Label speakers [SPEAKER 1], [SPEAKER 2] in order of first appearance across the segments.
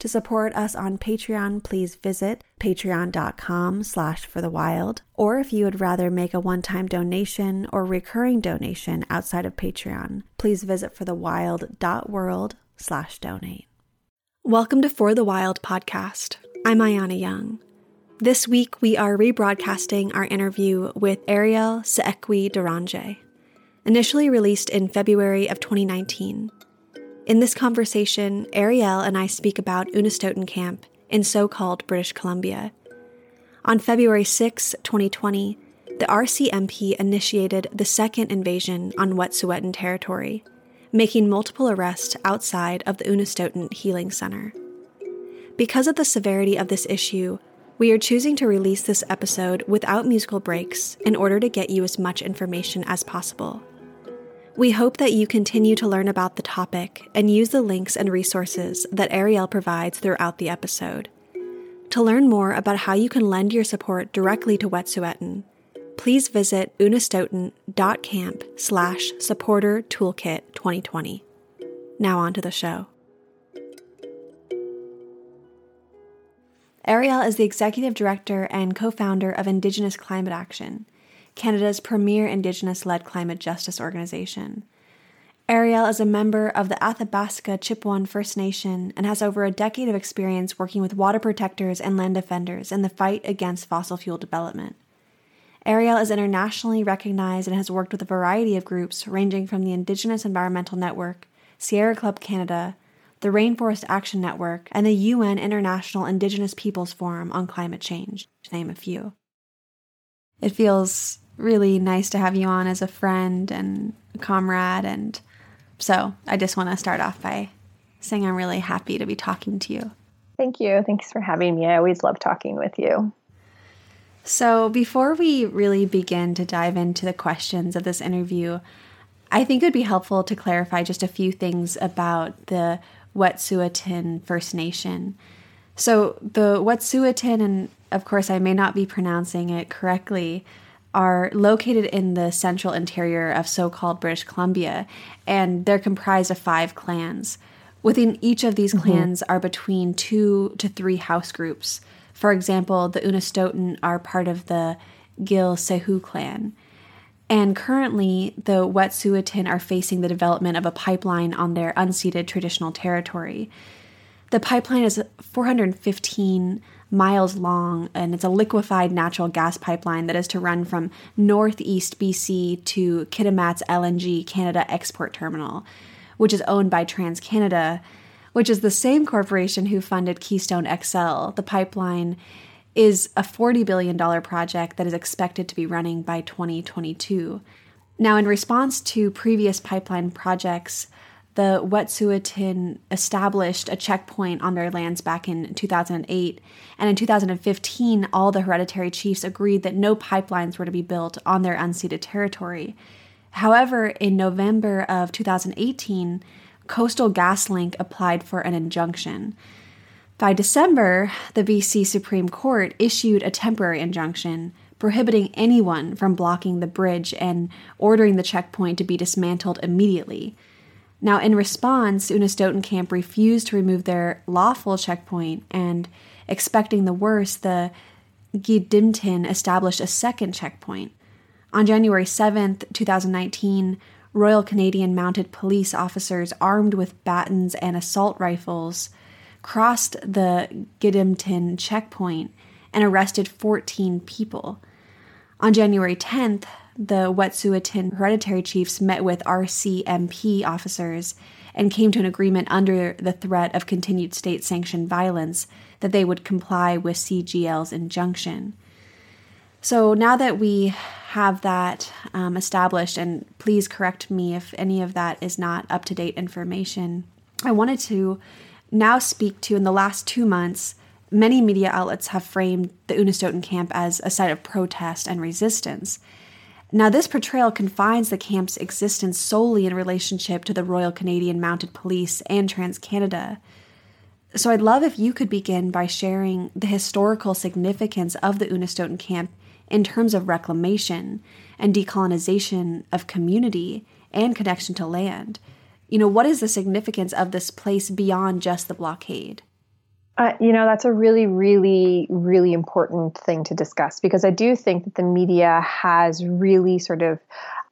[SPEAKER 1] To support us on Patreon, please visit patreon.com slash for the wild. Or if you would rather make a one-time donation or recurring donation outside of Patreon, please visit forthewild.world slash donate. Welcome to For the Wild podcast. I'm Ayana Young. This week, we are rebroadcasting our interview with Eriel Tchekwie Deranger. Initially released in February of 2019, in this conversation, Eriel and I speak about Unist'ot'en Camp in so called British Columbia. On February 6, 2020, the RCMP initiated the second invasion on Wet'suwet'en territory, making multiple arrests outside of the Unist'ot'en Healing Center. Because of the severity of this issue, we are choosing to release this episode without musical breaks in order to get you as much information as possible. We hope that you continue to learn about the topic and use the links and resources that Eriel provides throughout the episode. To learn more about how you can lend your support directly to Wet'suwet'en, please visit unistoten.camp slash supporter toolkit 2020. Now on to the show. Eriel is the executive director and co founder of Indigenous Climate Action Canada's premier Indigenous led climate justice organization. Eriel is a member of the Athabasca Chipewyan First Nation and has over a decade of experience working with water protectors and land defenders in the fight against fossil fuel development. Eriel is internationally recognized and has worked with a variety of groups ranging from the Indigenous Environmental Network, Sierra Club Canada, the Rainforest Action Network, and the UN International Indigenous Peoples Forum on Climate Change, to name a few. It feels really nice to have you on as a friend and a comrade. And so I just want to start off by saying I'm really happy to be talking to you.
[SPEAKER 2] Thank you. Thanks for having me. I always love talking with you.
[SPEAKER 1] So, before we really begin to dive into the questions of this interview, I think it would be helpful to clarify just a few things about the Wet'suwet'en First Nation. So, the Wet'suwet'en, and of course, I may not be pronouncing it correctly, are located in the central interior of so called British Columbia, and they're comprised of five clans. Within each of these mm-hmm. clans are between two to three house groups. For example, the Unist'ot'en are part of the Gilseyhu clan. And currently, the Wet'suwet'en are facing the development of a pipeline on their unceded traditional territory. The pipeline is 415 miles long, and it's a liquefied natural gas pipeline that is to run from northeast BC to Kitimat's LNG Canada export terminal, which is owned by TransCanada, which is the same corporation who funded Keystone XL. The pipeline is a $40 billion project that is expected to be running by 2022. Now, in response to previous pipeline projects, the Wet'suwet'en established a checkpoint on their lands back in 2008. And in 2015, all the hereditary chiefs agreed that no pipelines were to be built on their unceded territory. However, in November of 2018, Coastal GasLink applied for an injunction. By December, the BC Supreme Court issued a temporary injunction prohibiting anyone from blocking the bridge and ordering the checkpoint to be dismantled immediately. Now, in response, Unist'ot'en Camp refused to remove their lawful checkpoint, and expecting the worst, the Gidimt'en established a second checkpoint. On January 7, 2019, Royal Canadian Mounted Police officers armed with batons and assault rifles crossed the Gidimt'en checkpoint and arrested 14 people. On January 10th, the Wet'suwet'en hereditary chiefs met with RCMP officers and came to an agreement under the threat of continued state sanctioned violence that they would comply with CGL's injunction. So now that we have that um, established, and please correct me if any of that is not up to date information, I wanted to now speak to in the last two months, many media outlets have framed the Unist'ot'en camp as a site of protest and resistance. Now, this portrayal confines the camp's existence solely in relationship to the Royal Canadian Mounted Police and Trans Canada. So, I'd love if you could begin by sharing the historical significance of the Unist'ot'en camp in terms of reclamation and decolonization of community and connection to land. You know, what is the significance of this place beyond just the blockade?
[SPEAKER 2] Uh, you know, that's a really, really, really important thing to discuss because I do think that the media has really sort of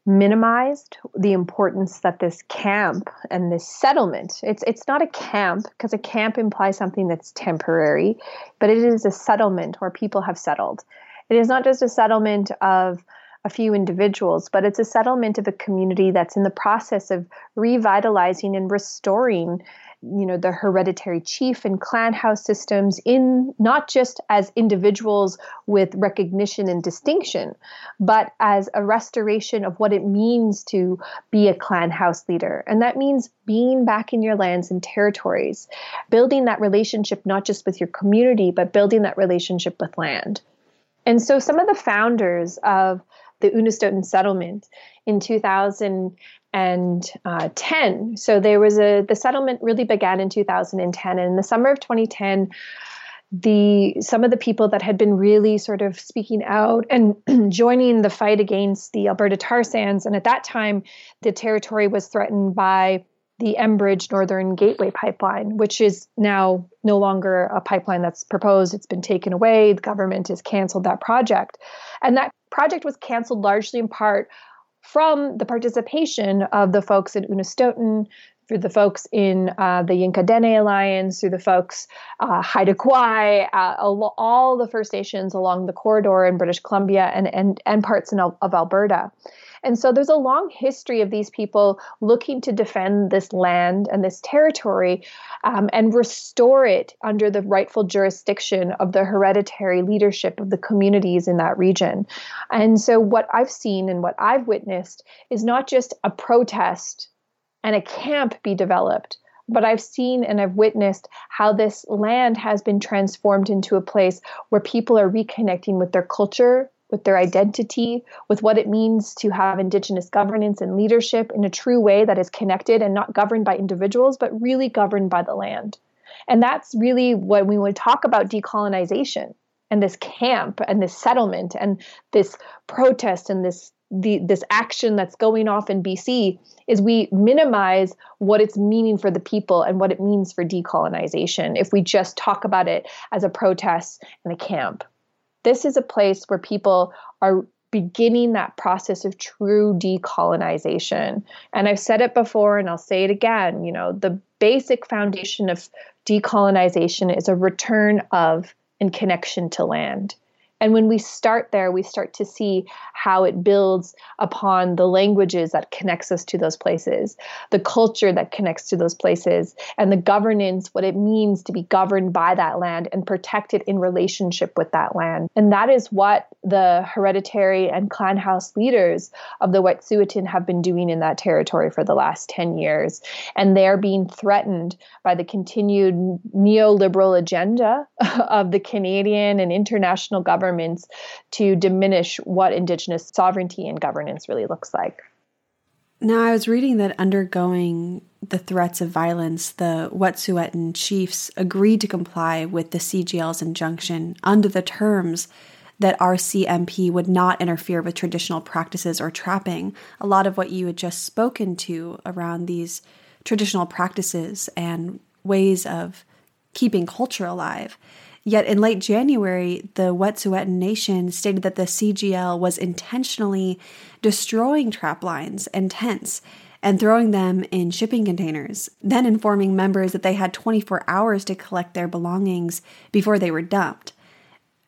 [SPEAKER 2] minimized the importance that this camp and this settlement it's it's not a camp because a camp implies something that's temporary but it is a settlement where people have settled. It is not just a settlement of a few individuals, but it's a settlement of a community that's in the process of revitalizing and restoring you know the hereditary chief and clan house systems in not just as individuals with recognition and distinction but as a restoration of what it means to be a clan house leader. And that means being back in your lands and territories building that relationship not just with your community but building that relationship with land. And so some of the founders of the Unist'ot'en settlement in 2010. Uh, so there was a the settlement really began in 2010, and in the summer of 2010 the some of the people that had been really sort of speaking out and joining the fight against the Alberta tar sands and at that time the territory was threatened by the Enbridge Northern Gateway pipeline which is now no longer a pipeline that's proposed. It's been taken away. The government has canceled that project. And that project was canceled largely in part from the participation of the folks in Unist'ot'en, through the folks in uh, the Yinka Dene Alliance, through the folks uh, Haida Gwaii, uh, all the First Nations along the corridor in British Columbia and, and, and parts in, of Alberta. And so there's a long history of these people looking to defend this land and this territory um, and restore it under the rightful jurisdiction of the hereditary leadership of the communities in that region. And so what I've seen and what I've witnessed is not just a protest and a camp be developed, but I've seen and I've witnessed how this land has been transformed into a place where people are reconnecting with their culture, with their identity, with what it means to have Indigenous governance and leadership in a true way that is connected and not governed by individuals, but really governed by the land. And that's really when we would talk about decolonization and this camp and this settlement and this protest and this the this action that's going off in BC is we minimize what it's meaning for the people and what it means for decolonization if we just talk about it as a protest and a camp. This is a place where people are beginning that process of true decolonization. And I've said it before and I'll say it again, you know, the basic foundation of decolonization is a return of and connection to land. And when we start there, we start to see how it builds upon the languages that connects us to those places, the culture that connects to those places, and the governance, what it means to be governed by that land and protected in relationship with that land. And that is what the hereditary and clan house leaders of the Wet'suwet'en have been doing in that territory for the last 10 years. And they're being threatened by the continued neoliberal agenda of the Canadian and international government governments to diminish what Indigenous sovereignty and governance really looks like.
[SPEAKER 1] Now, I was reading that undergoing the threats of violence, the Wet'suwet'en chiefs agreed to comply with the CGL's injunction under the terms that RCMP would not interfere with traditional practices or trapping. A lot of what you had just spoken to around these traditional practices and ways of keeping culture alive. Yet in late January, the Wet'suwet'en Nation stated that the CGL was intentionally destroying trap lines and tents and throwing them in shipping containers, then informing members that they had 24 hours to collect their belongings before they were dumped.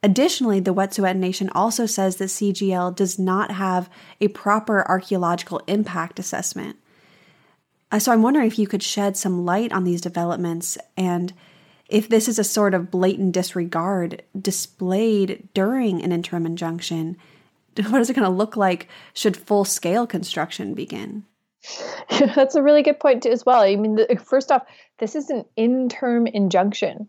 [SPEAKER 1] Additionally, the Wet'suwet'en Nation also says that CGL does not have a proper archaeological impact assessment. Uh, so I'm wondering if you could shed some light on these developments and if this is a sort of blatant disregard displayed during an interim injunction, what is it going to look like should full scale construction begin?
[SPEAKER 2] That's a really good point too, as well. I mean, the, first off, this is an interim injunction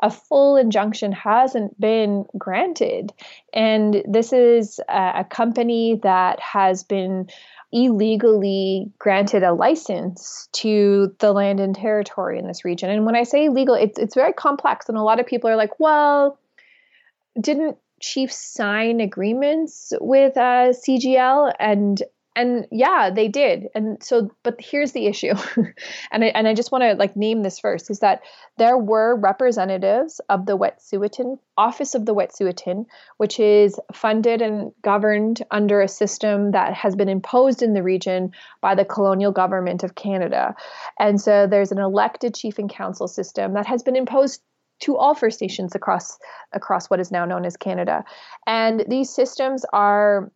[SPEAKER 2] a full injunction hasn't been granted. And this is a, company that has been illegally granted a license to the land and territory in this region. And when I say illegal, it's, it's very complex. And a lot of people are like, well, didn't chiefs sign agreements with uh, CGL? And and yeah they did. And so but here's the issue. And I, and I just want to like name this first is that there were representatives of the Wet'suwet'en office of the Wet'suwet'en which is funded and governed under a system that has been imposed in the region by the colonial government of Canada. And so there's an elected chief and council system that has been imposed to all First Nations across across what is now known as Canada. And these systems are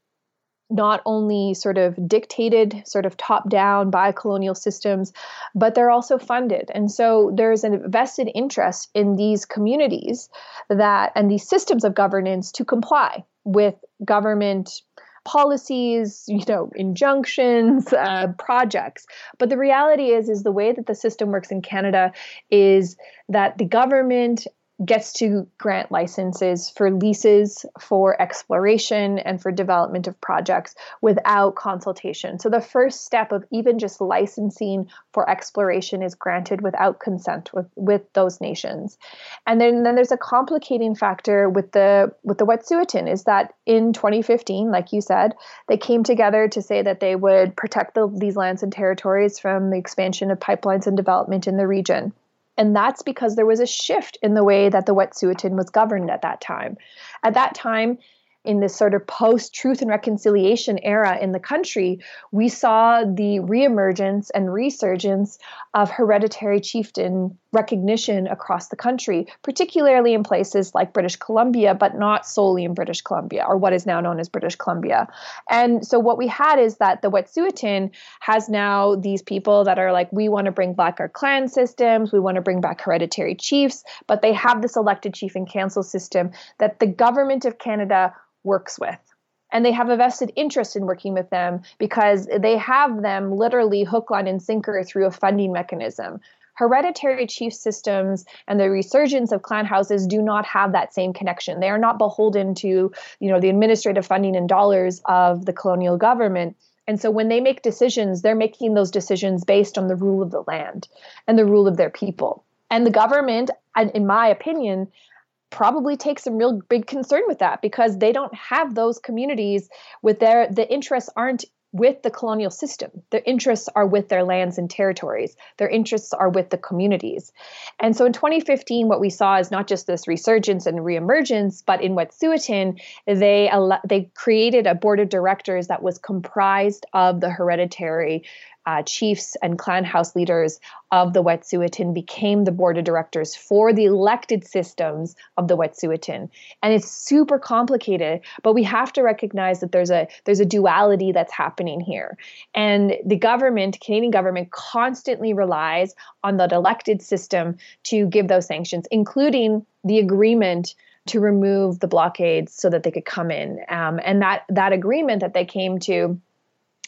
[SPEAKER 2] not only sort of dictated, sort of top down by colonial systems, but they're also funded. And so there's a vested interest in these communities that and these systems of governance to comply with government policies you know injunctions uh, projects but the reality is is the way that the system works in canada is that the government gets to grant licenses for leases for exploration and for development of projects without consultation. So the first step of even just licensing for exploration is granted without consent with, with those nations. And then, then there's a complicating factor with the with the Wet'suwet'en is that in 2015, like you said, they came together to say that they would protect the, these lands and territories from the expansion of pipelines and development in the region. And that's because there was a shift in the way that the Wet'suwet'en was governed at that time. At that time, in this sort of post truth and reconciliation era in the country, we saw the reemergence and resurgence of hereditary chieftain recognition across the country, particularly in places like British Columbia, but not solely in British Columbia, or what is now known as British Columbia. And so what we had is that the Wet'suwet'en has now these people that are like, we want to bring back our clan systems, we want to bring back hereditary chiefs, but they have this elected chief and council system that the government of Canada works with. And they have a vested interest in working with them because they have them literally hook, line, and sinker through a funding mechanism. Hereditary chief systems and the resurgence of clan houses do not have that same connection. They are not beholden to, you know, the administrative funding and dollars of the colonial government. And so when they make decisions, they're making those decisions based on the rule of the land and the rule of their people. And the government, in my opinion, probably take some real big concern with that because they don't have those communities with their the interests aren't with the colonial system. Their interests are with their lands and territories. Their interests are with the communities. And so in 2015, what we saw is not just this resurgence and reemergence, but in Wet'suwet'en, they, they created a board of directors that was comprised of the hereditary uh, chiefs and clan house leaders of the Wet'suwet'en became the board of directors for the elected systems of the Wet'suwet'en. And it's super complicated, but we have to recognize that there's a there's a duality that's happening here. And the government, Canadian government, constantly relies on that elected system to give those sanctions, including the agreement to remove the blockades so that they could come in. Um, and that that agreement that they came to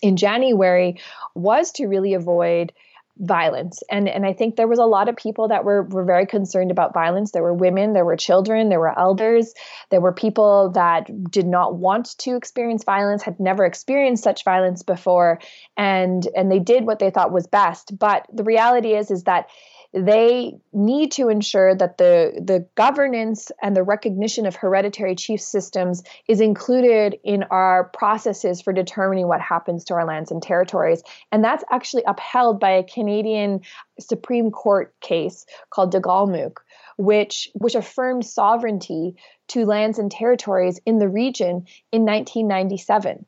[SPEAKER 2] in January was to really avoid violence. And and I think there was a lot of people that were were very concerned about violence. There were women there were children there were elders there were people that did not want to experience violence had never experienced such violence before and and they did what they thought was best. But the reality is is that they need to ensure that the, the governance and the recognition of hereditary chief systems is included in our processes for determining what happens to our lands and territories. And that's actually upheld by a Canadian Supreme Court case called Delgamuukw, which, which affirmed sovereignty to lands and territories in the region in 1997.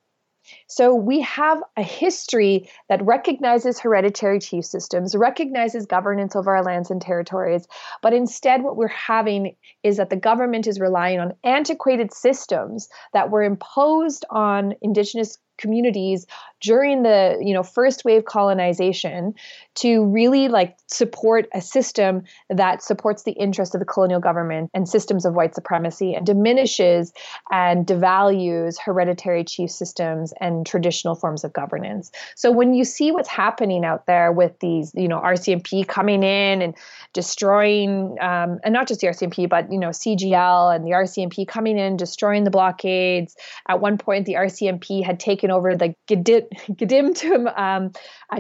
[SPEAKER 2] So we have a history that recognizes hereditary chief systems, recognizes governance over our lands and territories, but instead what we're having is that the government is relying on antiquated systems that were imposed on indigenous communities during the you know first wave colonization to really like support a system that supports the interests of the colonial government and systems of white supremacy and diminishes and devalues hereditary chief systems and traditional forms of governance. So when you see what's happening out there with these, you know, RCMP coming in and destroying, um, and not just the RCMP, but you know, CGL and the RCMP coming in, destroying the blockades. At one point, the RCMP had taken over the Gidimt'en um,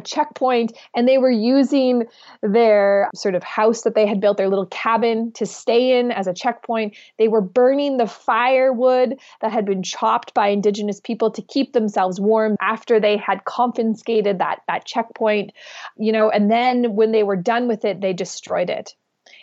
[SPEAKER 2] checkpoint, and they were using their sort of house that they had built, their little cabin, to stay in as a checkpoint. They were burning the firewood that had been chopped by Indigenous people to keep themselves warm after they had confiscated that that checkpoint, you know. And then when they were done with it, they destroyed it.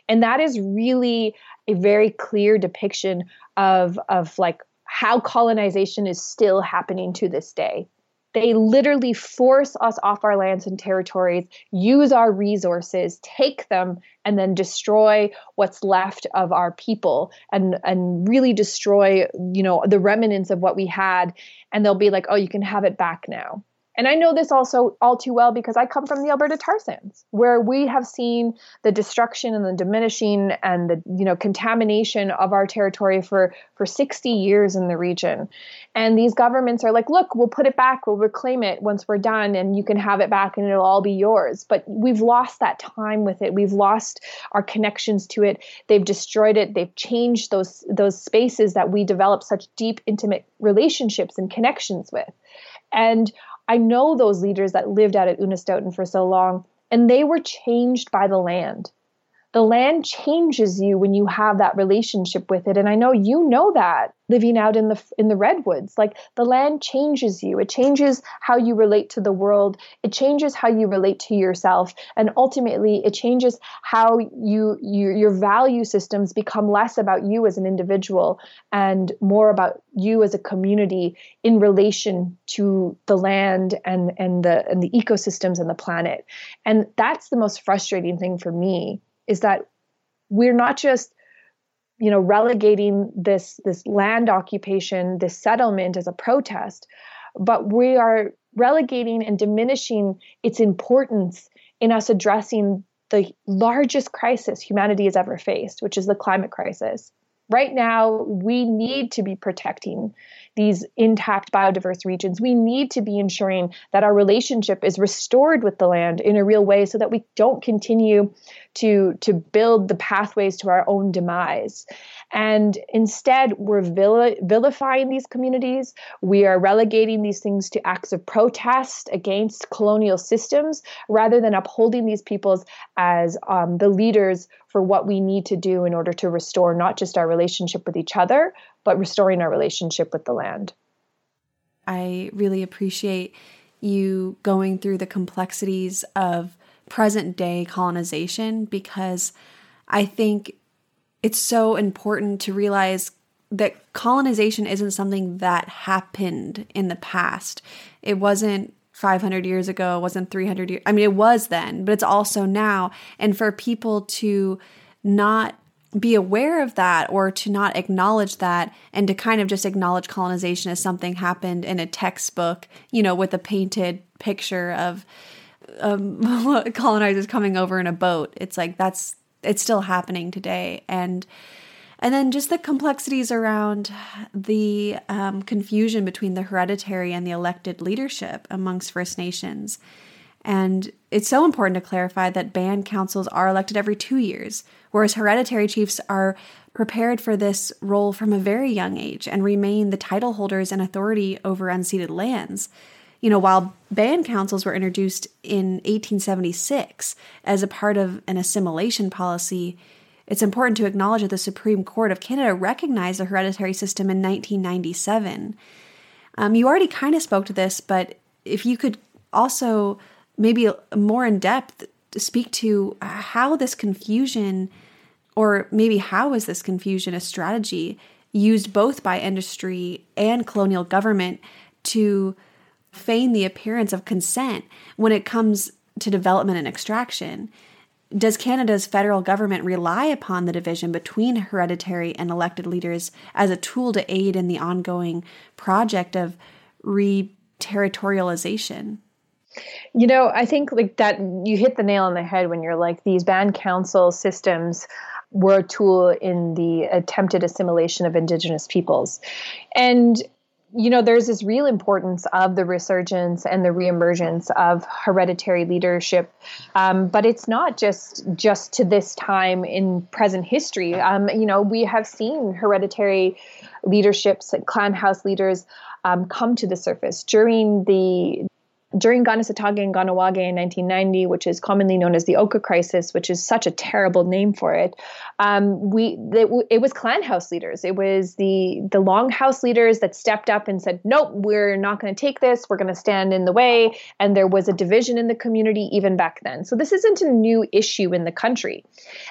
[SPEAKER 2] And that is really a very clear depiction of of like how colonization is still happening to this day. They literally force us off our lands and territories, use our resources, take them, and then destroy what's left of our people and and really destroy, you know, the remnants of what we had. And they'll be like, oh, you can have it back now. And I know this also all too well because I come from the Alberta tar sands, where we have seen the destruction and the diminishing and the you know contamination of our territory for for 60 years in the region. And these governments are like, look, we'll put it back, we'll reclaim it once we're done, and you can have it back and it'll all be yours. But we've lost that time with it. We've lost our connections to it. They've destroyed it. They've changed those those spaces that we develop such deep, intimate relationships and connections with. And I know those leaders that lived out at Unist'ot'en for so long, and they were changed by the land the land changes you when you have that relationship with it. And i know you know that living out in the in the redwoods like the land changes you. It changes how you relate to the world. It changes how you relate to yourself. And ultimately it changes how you, you your value systems become less about you as an individual and more about you as a community in relation to the land and and the and the ecosystems and the planet. And that's the most frustrating thing for me is that we're not just you know relegating this this land occupation this settlement as a protest but we are relegating and diminishing its importance in us addressing the largest crisis humanity has ever faced which is the climate crisis. Right now we need to be protecting these intact biodiverse regions, we need to be ensuring that our relationship is restored with the land in a real way so that we don't continue to, to build the pathways to our own demise. And instead, we're vilifying these communities. We are relegating these things to acts of protest against colonial systems rather than upholding these peoples as um, the leaders for what we need to do in order to restore not just our relationship with each other, but restoring our relationship with the land.
[SPEAKER 1] I really appreciate you going through the complexities of present day colonization because I think it's so important to realize that colonization isn't something that happened in the past. It wasn't 500 years ago, it wasn't 300 years. I mean, it was then, but it's also now. And for people to not be aware of that or to not acknowledge that and to kind of just acknowledge colonization as something happened in a textbook, you know, with a painted picture of um, colonizers coming over in a boat. It's like that's it's still happening today and and then just the complexities around the um, confusion between the hereditary and the elected leadership amongst First Nations. And it's so important to clarify that band councils are elected every two years, whereas hereditary chiefs are prepared for this role from a very young age and remain the title holders and authority over unceded lands you know, while band councils were introduced in 1876 as a part of an assimilation policy, it's important to acknowledge that the Supreme Court of Canada recognized the hereditary system in 1997. Um, you already kind of spoke to this, but if you could also maybe more in depth speak to uh, how this confusion, or maybe how is this confusion a strategy used both by industry and colonial government to feign the appearance of consent when it comes to development and extraction. Does Canada's federal government rely upon the division between hereditary and elected leaders as a tool to aid in the ongoing project of re-territorialization?
[SPEAKER 2] You know, I think like that you hit the nail on the head when you're like these band council systems were a tool in the attempted assimilation of indigenous peoples. And you know, there's this real importance of the resurgence and the reemergence of hereditary leadership, um, but it's not just just to this time in present history. Um, you know, we have seen hereditary leaderships, clan house leaders, um, come to the surface during the during Kanesatake and Kahnawake in 1990, which is commonly known as the Oka crisis, which is such a terrible name for it, um, we it, it, was clan house leaders. It was the the long house leaders that stepped up and said, "Nope, we're not going to take this. We're going to stand in the way." And there was a division in the community even back then. So this isn't a new issue in the country,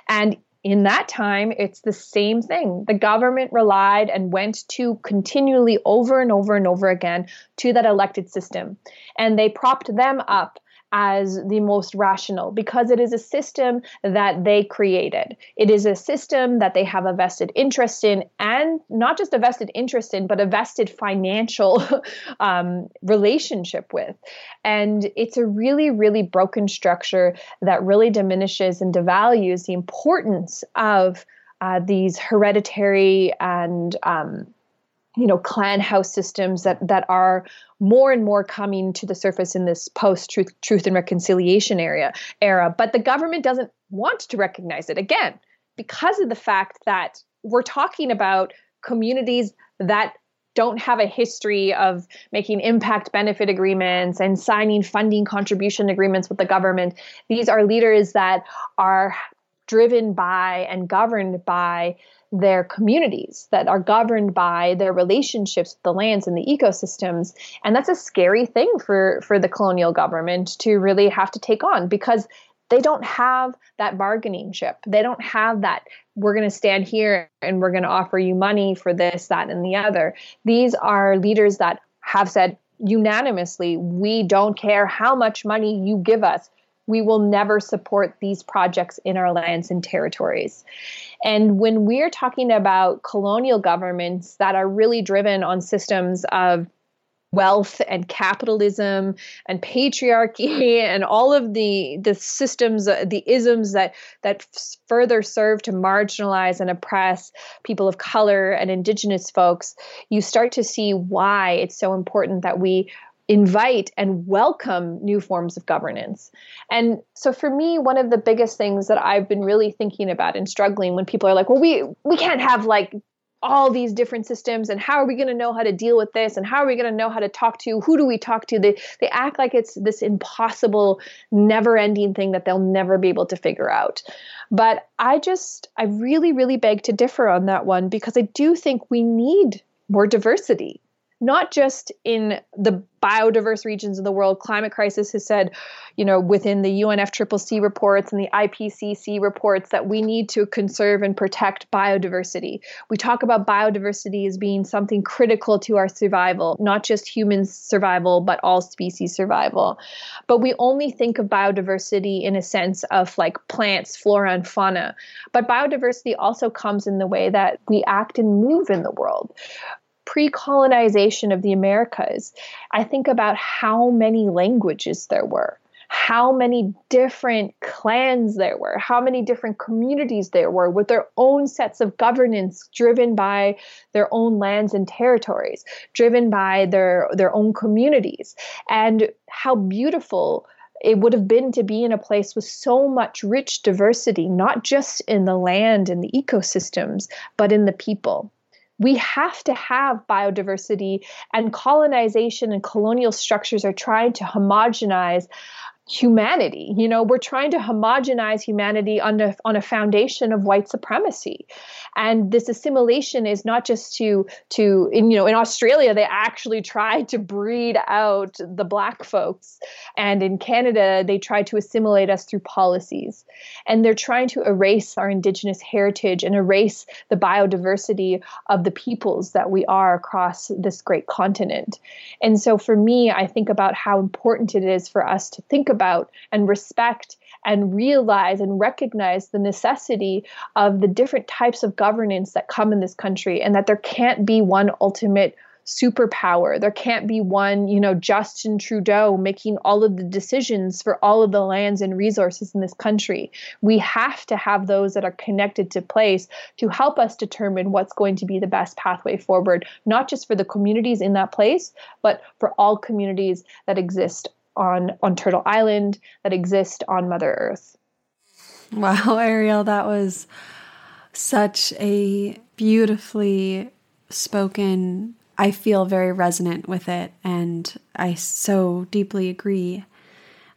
[SPEAKER 2] and in that time, it's the same thing. The government relied and went to continually over and over and over again to that elected system. And they propped them up as the most rational because it is a system that they created. It is a system that they have a vested interest in, and not just a vested interest in, but a vested financial um, relationship with. And it's a really, really broken structure that really diminishes and devalues the importance of uh, these hereditary and um, you know clan house systems that that are more and more coming to the surface in this post truth truth and reconciliation area era but the government doesn't want to recognize it. Again because of the fact that we're talking about communities that don't have a history of making impact benefit agreements and signing funding contribution agreements with the government these are leaders that are driven by and governed by their communities that are governed by their relationships with the lands and the ecosystems. And that's a scary thing for for the colonial government to really have to take on because they don't have that bargaining chip. They don't have that we're going to stand here and we're going to offer you money for this that and the other. These are leaders that have said unanimously we don't care how much money you give us we will never support these projects in our lands and territories. And when we're talking about colonial governments that are really driven on systems of wealth and capitalism and patriarchy and all of the the systems the isms that that further serve to marginalize and oppress people of color and indigenous folks you start to see why it's so important that we invite and welcome new forms of governance. And so for me one of the biggest things that I've been really thinking about and struggling when people are like, "Well, we we can't have like all these different systems and how are we going to know how to deal with this and how are we going to know how to talk to who do we talk to? They they act like it's this impossible never ending thing that they'll never be able to figure out. But i just i really really beg to differ on that one because i do think we need more diversity not just in the biodiverse regions of the world. Climate Crisis has said, you know, within the UNFCCC reports and the IPCC reports that we need to conserve and protect biodiversity. We talk about biodiversity as being something critical to our survival, not just human survival, but all species survival. But we only think of biodiversity in a sense of like plants, flora, and fauna. But biodiversity also comes in the way that we act and move in the world pre colonization of the Americas, I think about how many languages there were, how many different clans there were, how many different communities there were with their own sets of governance driven by their own lands and territories, driven by their, their own communities, and how beautiful it would have been to be in a place with so much rich diversity, not just in the land and the ecosystems, but in the people we have to have biodiversity and colonization and colonial structures are trying to homogenize humanity. You know, we're trying to homogenize humanity on a, on a foundation of white supremacy. And this assimilation is not just to to in, you know in Australia they actually tried to breed out the black folks and in Canada they tried to assimilate us through policies. And they're trying to erase our indigenous heritage and erase the biodiversity of the peoples that we are across this great continent. And so for me I think about how important it is for us to think about about and respect and realize and recognize the necessity of the different types of governance that come in this country and that there can't be one ultimate superpower. There can't be one, you know, Justin Trudeau making all of the decisions for all of the lands and resources in this country. We have to have those that are connected to place to help us determine what's going to be the best pathway forward, not just for the communities in that place, but for all communities that exist on on Turtle Island, that exist on Mother Earth.
[SPEAKER 1] Wow, Eriel, that was such a beautifully spoken. I feel very resonant with it, and I so deeply agree.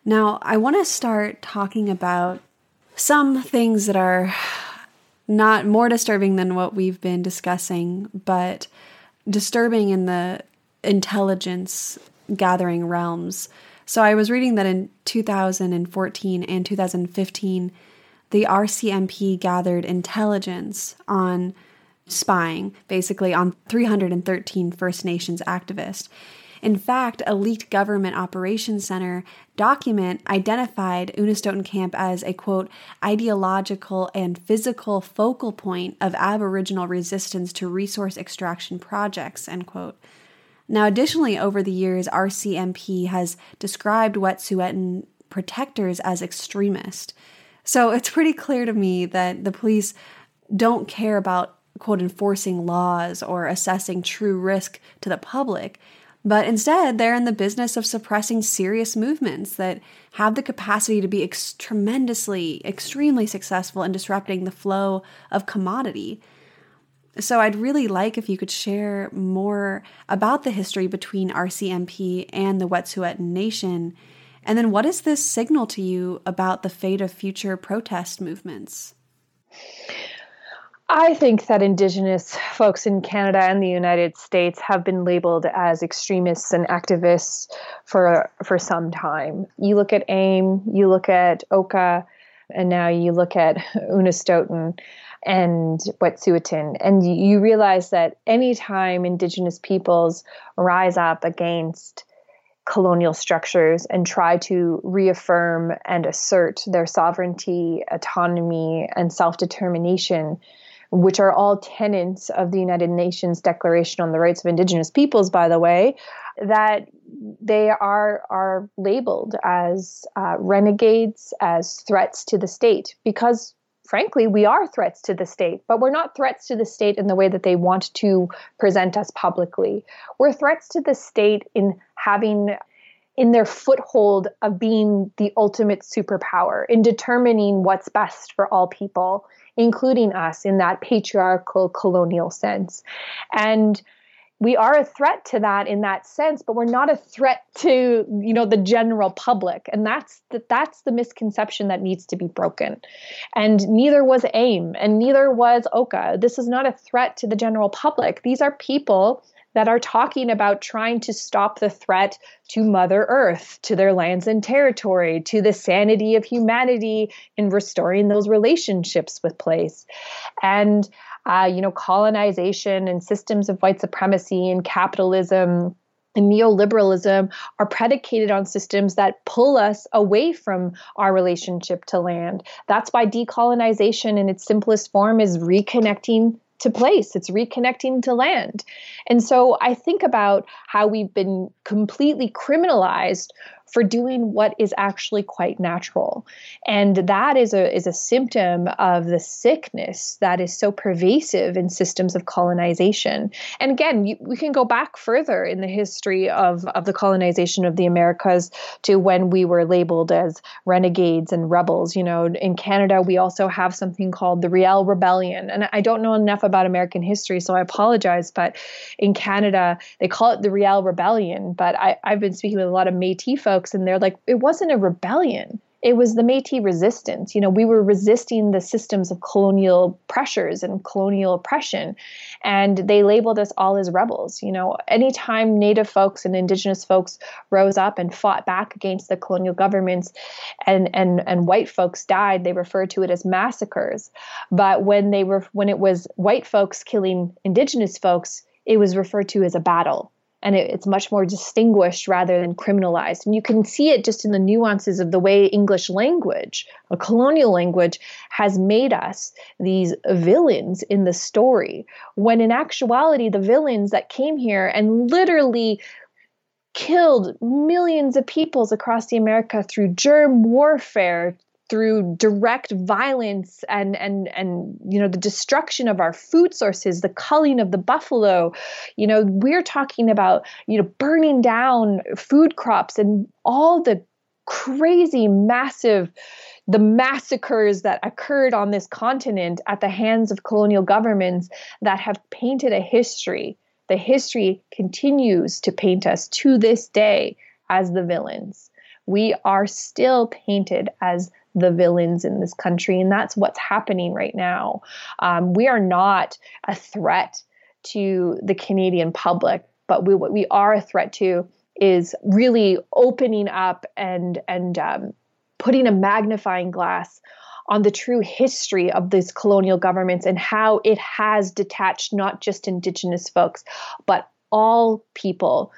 [SPEAKER 1] Now, I want to start talking about some things that are not more disturbing than what we've been discussing, but disturbing in the intelligence gathering realms. So I was reading that in 2014 and 2015, the RCMP gathered intelligence on spying, basically on 313 First Nations activists. In fact, a leaked government operations center document identified Unist'ot'en Camp as a quote, ideological and physical focal point of Aboriginal resistance to resource extraction projects, end quote. Now, additionally, over the years, RCMP has described Wet'suwet'en protectors as extremist. So it's pretty clear to me that the police don't care about, quote, enforcing laws or assessing true risk to the public, but instead they're in the business of suppressing serious movements that have the capacity to be ex- tremendously, extremely successful in disrupting the flow of commodity. So I'd really like if you could share more about the history between RCMP and the Wet'suwet'en Nation. And then what does this signal to you about the fate of future protest movements?
[SPEAKER 2] I think that Indigenous folks in Canada and the United States have been labeled as extremists and activists for for some time. You look at AIM, you look at Oka, and now you look at Unist'ot'en and Wet'suwet'en, and you realize that anytime Indigenous peoples rise up against colonial structures and try to reaffirm and assert their sovereignty, autonomy, and self determination, which are all tenets of the United Nations Declaration on the Rights of Indigenous Peoples, by the way, that they are are labeled as uh, renegades, as threats to the state, because frankly, we are threats to the state, but we're not threats to the state in the way that they want to present us publicly. We're threats to the state in having in their foothold of being the ultimate superpower, in determining what's best for all people, including us in that patriarchal colonial sense. And we are a threat to that in that sense but we're not a threat to you know the general public. And that's the, that's the misconception that needs to be broken. And neither was aim and neither was oka. This is not a threat to the general public. These are people that are talking about trying to stop the threat to Mother Earth, to their lands and territory, to the sanity of humanity in restoring those relationships with place. And uh, you know, colonization and systems of white supremacy and capitalism and neoliberalism are predicated on systems that pull us away from our relationship to land. That's why decolonization in its simplest form is reconnecting to place, it's reconnecting to land. And so I think about how we've been completely criminalized for doing what is actually quite natural. And that is a is a symptom of the sickness that is so pervasive in systems of colonization. And again, you, we can go back further in the history of, of the colonization of the Americas to when we were labeled as renegades and rebels. You know, in Canada, we also have something called the Riel Rebellion. And I don't know enough about American history, so I apologize. But in Canada, they call it the Riel Rebellion. But I, I've been speaking with a lot of Metis folks folks and they're like it wasn't a rebellion it was the Métis resistance. You know, we were resisting the systems of colonial pressures and colonial oppression, and they labeled us all as rebels. You know, anytime Native folks and Indigenous folks rose up and fought back against the colonial governments, and and and white folks died, they referred to it as massacres. But when they were when it was white folks killing Indigenous folks, it was referred to as a battle and it, it's much more distinguished rather than criminalized. And you can see it just in the nuances of the way English language, a colonial language, has made us these villains in the story, when in actuality, the villains that came here and literally killed millions of peoples across the America through germ warfare, through direct violence and and and you know the destruction of our food sources the culling of the buffalo. You know we're talking about you know burning down food crops and all the crazy massive the massacres that occurred on this continent at the hands of colonial governments that have painted a history. The history continues to paint us to this day as the villains. We are still painted as the villains in this country. And that's what's happening right now. Um, we are not a threat to the Canadian public, but we, what we are a threat to is really opening up and, and um, putting a magnifying glass on the true history of these colonial governments and how it has detached not just Indigenous folks, but all people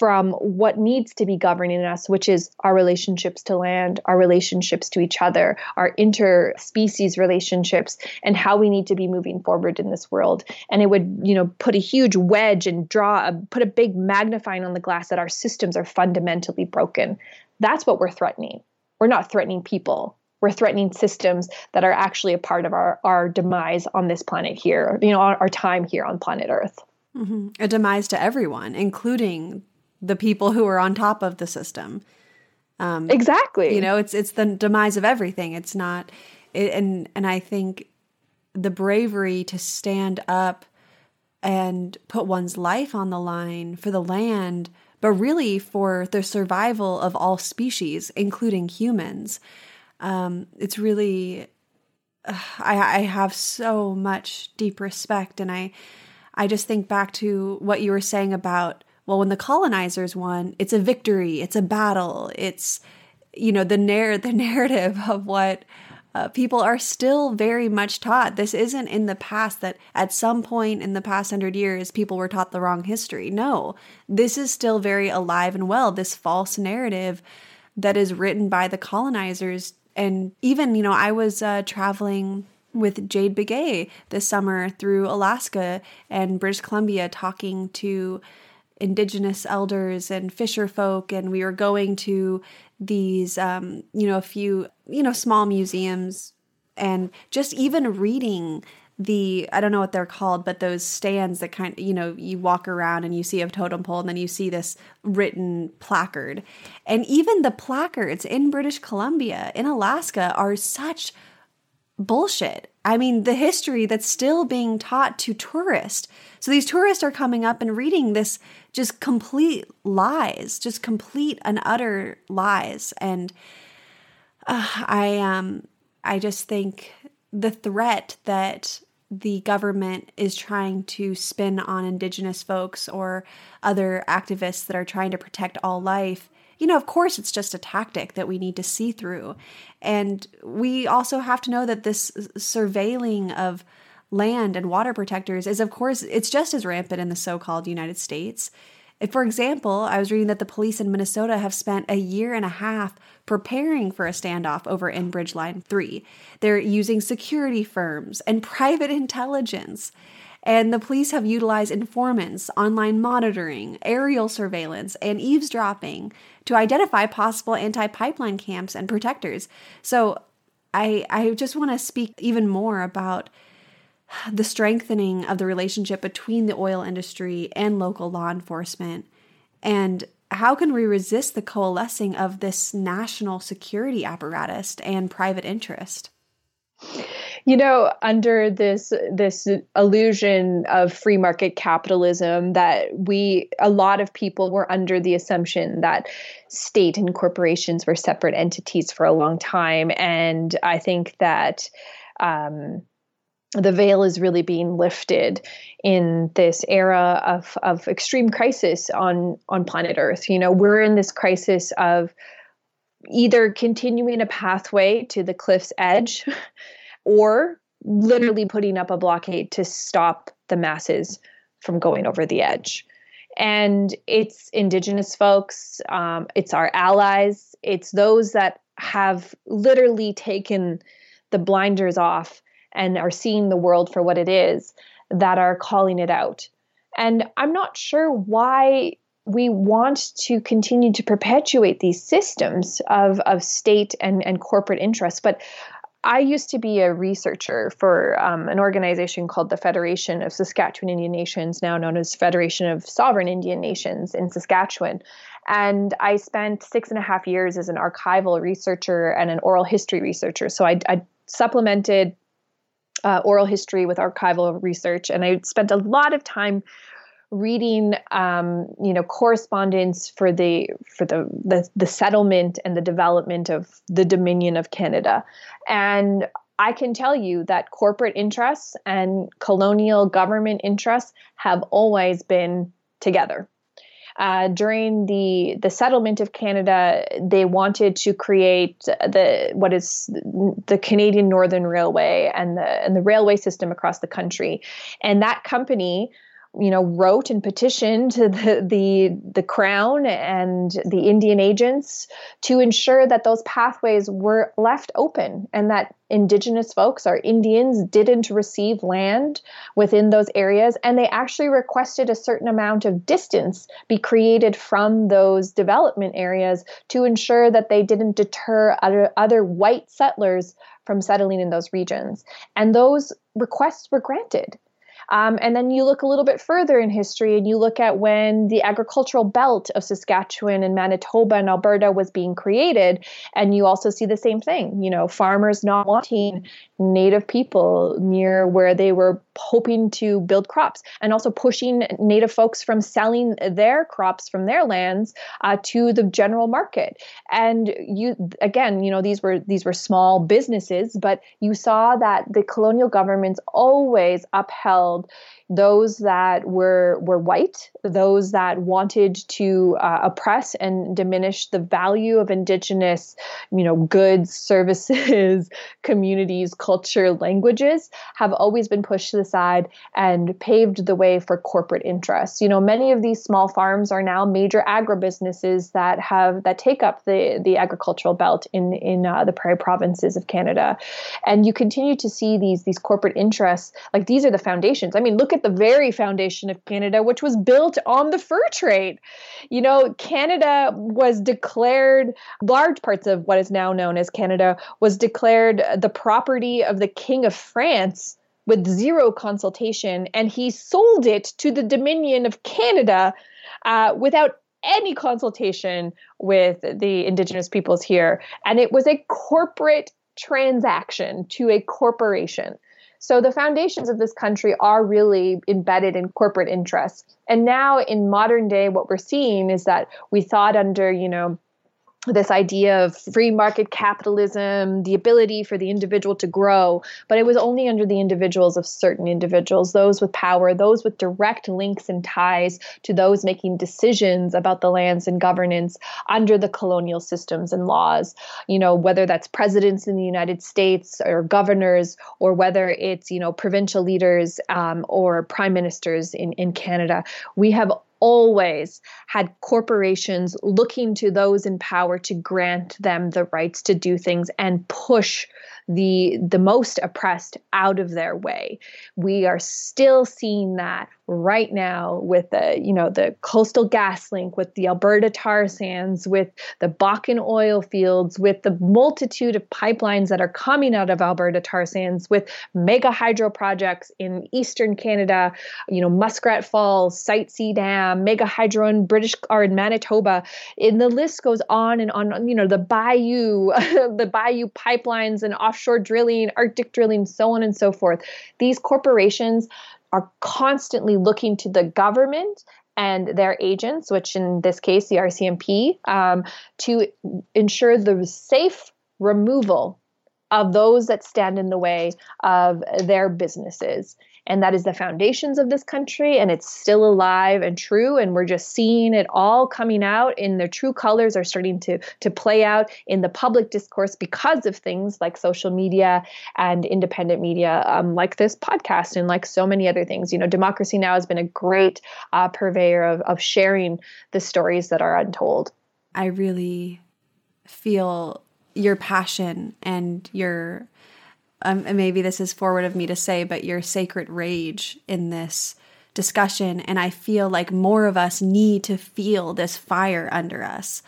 [SPEAKER 2] from what needs to be governing us, which is our relationships to land, our relationships to each other, our interspecies relationships, and how we need to be moving forward in this world. And it would, you know, put a huge wedge and draw, a, put a big magnifying on the glass that our systems are fundamentally broken. That's what we're threatening. We're not threatening people. We're threatening systems that are actually a part of our, our demise on this planet here, you know, our, our time here on planet Earth.
[SPEAKER 1] Mm-hmm. A demise to everyone, including the people who are on top of the system.
[SPEAKER 2] Um, exactly.
[SPEAKER 1] You know, it's it's the demise of everything. It's not, it, and and I think the bravery to stand up and put one's life on the line for the land, but really for the survival of all species, including humans. Um, it's really, uh, I, I have so much deep respect, and I, I just think back to what you were saying about well, when the colonizers won, it's a victory, it's a battle, it's you know the narr- the narrative of what uh, people are still very much taught. This isn't in the past that at some point in the past hundred years people were taught the wrong history. No, this is still very alive and well. This false narrative that is written by the colonizers, and even you know I was uh, traveling with Jade Begay this summer through Alaska and British Columbia, talking to indigenous elders and fisher folk and we were going to these um, you know a few you know small museums and just even reading the I don't know what they're called, but those stands that kind of, you know, you walk around and you see a totem pole and then you see this written placard. And even the placards in British Columbia, in Alaska, are such bullshit. I mean, the history that's still being taught to tourists. So these tourists are coming up and reading this just complete lies, just complete and utter lies. And uh, I um I just think the threat that the government is trying to spin on indigenous folks or other activists that are trying to protect all life you know, of course, it's just a tactic that we need to see through. And we also have to know that this surveilling of land and water protectors is, of course, it's just as rampant in the so called United States. If, For example, I was reading that the police in Minnesota have spent a year and a half preparing for a standoff over Enbridge Line 3. They're using security firms and private intelligence. And the police have utilized informants, online monitoring, aerial surveillance, and eavesdropping to identify possible anti pipeline camps and protectors. So I, I just want to speak even more about the strengthening of the relationship between the oil industry and local law enforcement. And how can we resist the coalescing of this national security apparatus and private interest?
[SPEAKER 2] You know under this this illusion of free market capitalism that we a lot of people were under the assumption that state and corporations were separate entities for a long time. And i think that um, the veil is really being lifted in this era of of extreme crisis on on planet earth. You know we're in this crisis of either continuing a pathway to the cliff's edge or literally putting up a blockade to stop the masses from going over the edge. And it's Indigenous folks, um, it's our allies, it's those that have literally taken the blinders off and are seeing the world for what it is that are calling it out. And I'm not sure why we want to continue to perpetuate these systems of, of state and, and corporate interests. But I used to be a researcher for um, an organization called the Federation of Saskatchewan Indian Nations, now known as Federation of Sovereign Indian Nations in Saskatchewan. And I spent six and a half years as an archival researcher and an oral history researcher. So I, I supplemented uh, oral history with archival research, and I spent a lot of time reading um, you know correspondence for the for the, the the settlement and the development of the dominion of Canada and I can tell you that corporate interests and colonial government interests have always been together. Uh, during the the settlement of Canada, they wanted to create the what is the Canadian Northern Railway and the and the railway system across the country, and that company you know, wrote and petitioned the, the the crown and the Indian agents to ensure that those pathways were left open and that indigenous folks, our Indians, didn't receive land within those areas, and they actually requested a certain amount of distance be created from those development areas to ensure that they didn't deter other, other white settlers from settling in those regions. And those requests were granted. Um, and then you look a little bit further in history and you look at when the agricultural belt of Saskatchewan and Manitoba and Alberta was being created. And you also see the same thing, you know, farmers not wanting native people near where they were hoping to build crops and also pushing native folks from selling their crops from their lands uh, to the general market and you again you know these were these were small businesses but you saw that the colonial governments always upheld world those that were were white, those that wanted to uh, oppress and diminish the value of indigenous, you know, goods, services, communities, culture, languages, have always been pushed to the side and paved the way for corporate interests. You know, many of these small farms are now major agribusinesses that have that take up the the agricultural belt in in uh, the prairie provinces of Canada, and you continue to see these these corporate interests. Like these are the foundations. I mean, look at at the very foundation of Canada, which was built on the fur trade. You know, Canada was declared, large parts of what is now known as Canada was declared the property of the King of France with zero consultation, and he sold it to the Dominion of Canada uh, without any consultation with the Indigenous peoples here. And it was a corporate transaction to a corporation. So the foundations of this country are really embedded in corporate interests. And now in modern day, what we're seeing is that we thought under, you know, this idea of free market capitalism, the ability for the individual to grow, but it was only under the individuals of certain individuals, those with power, those with direct links and ties to those making decisions about the lands and governance under the colonial systems and laws. You know, whether that's presidents in the United States or governors, or whether it's, you know, provincial leaders um, or prime ministers in, in Canada, we have always had corporations looking to those in power to grant them the rights to do things and push the the most oppressed out of their way. We are still seeing that right now with the you know the coastal gas link with the alberta tar sands with the bakken oil fields with the multitude of pipelines that are coming out of alberta tar sands with mega hydro projects in eastern canada you know muskrat falls site c dam mega hydro in british or in manitoba. And the list goes on and on you know the bayou the bayou pipelines and offshore drilling arctic drilling so on and so forth. These corporations are constantly looking to the government and their agents, which in this case, the RCMP, um, to ensure the safe removal of those that stand in the way of their businesses and that is the foundations of this country and it's still alive and true and we're just seeing it all coming out in their true colors are starting to to play out in the public discourse because of things like social media and independent media um, like this podcast and like so many other things. You know democracy now! has been a great uh, purveyor of, of sharing the stories that are untold.
[SPEAKER 1] I really feel your passion and your um, maybe this is forward of me to say, but your sacred rage in this discussion. And I feel like more of us need to feel this fire under us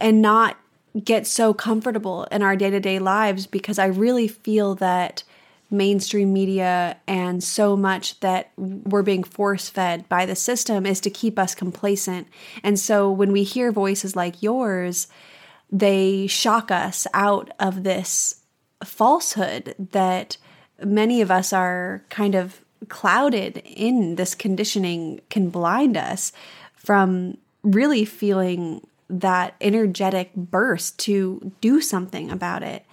[SPEAKER 1] and not get so comfortable in our day to day lives because I really feel that mainstream media and so much that we're being force fed by the system is to keep us complacent. And so when we hear voices like yours, they shock us out of this falsehood that many of us are kind of clouded in this conditioning can blind us from really feeling that energetic burst to do something about it.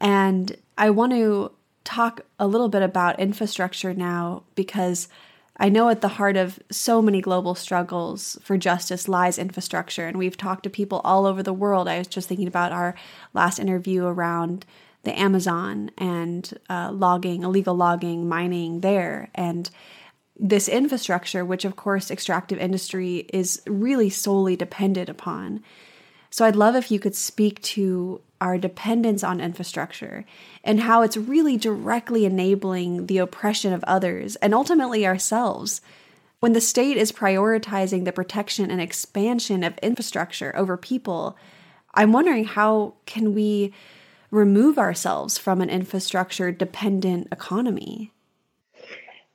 [SPEAKER 1] And I want to talk a little bit about infrastructure now because I know at the heart of so many global struggles for justice lies infrastructure. And we've talked to people all over the world. I was just thinking about our last interview around the Amazon and uh, logging, illegal logging, mining there. And this infrastructure, which of course extractive industry is really solely dependent upon. So I'd love if you could speak to our dependence on infrastructure and how it's really directly enabling the oppression of others and ultimately ourselves. When the state is prioritizing the protection and expansion of infrastructure over people, I'm wondering how can we remove ourselves from an infrastructure dependent economy?